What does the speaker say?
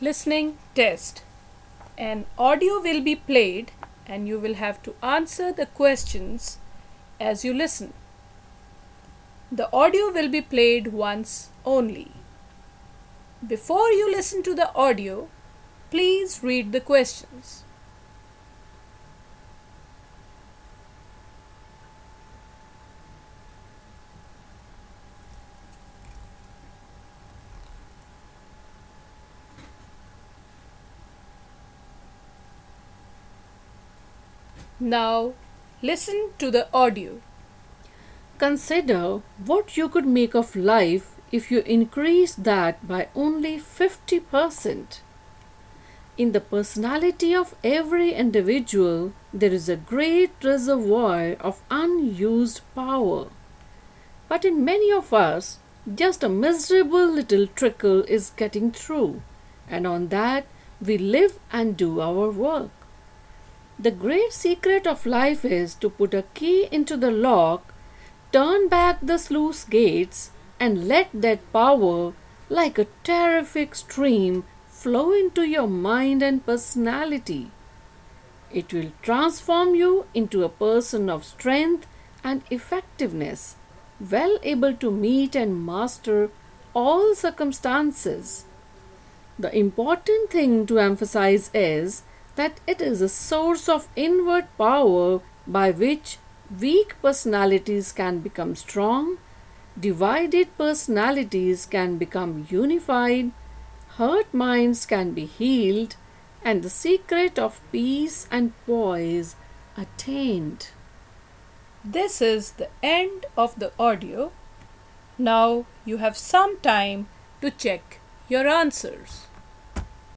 Listening test. An audio will be played and you will have to answer the questions as you listen. The audio will be played once only. Before you listen to the audio, please read the questions. Now, listen to the audio. Consider what you could make of life if you increase that by only 50%. In the personality of every individual, there is a great reservoir of unused power. But in many of us, just a miserable little trickle is getting through, and on that we live and do our work. The great secret of life is to put a key into the lock, turn back the sluice gates, and let that power, like a terrific stream, flow into your mind and personality. It will transform you into a person of strength and effectiveness, well able to meet and master all circumstances. The important thing to emphasize is that it is a source of inward power by which weak personalities can become strong, divided personalities can become unified, hurt minds can be healed, and the secret of peace and poise attained. This is the end of the audio. Now you have some time to check your answers.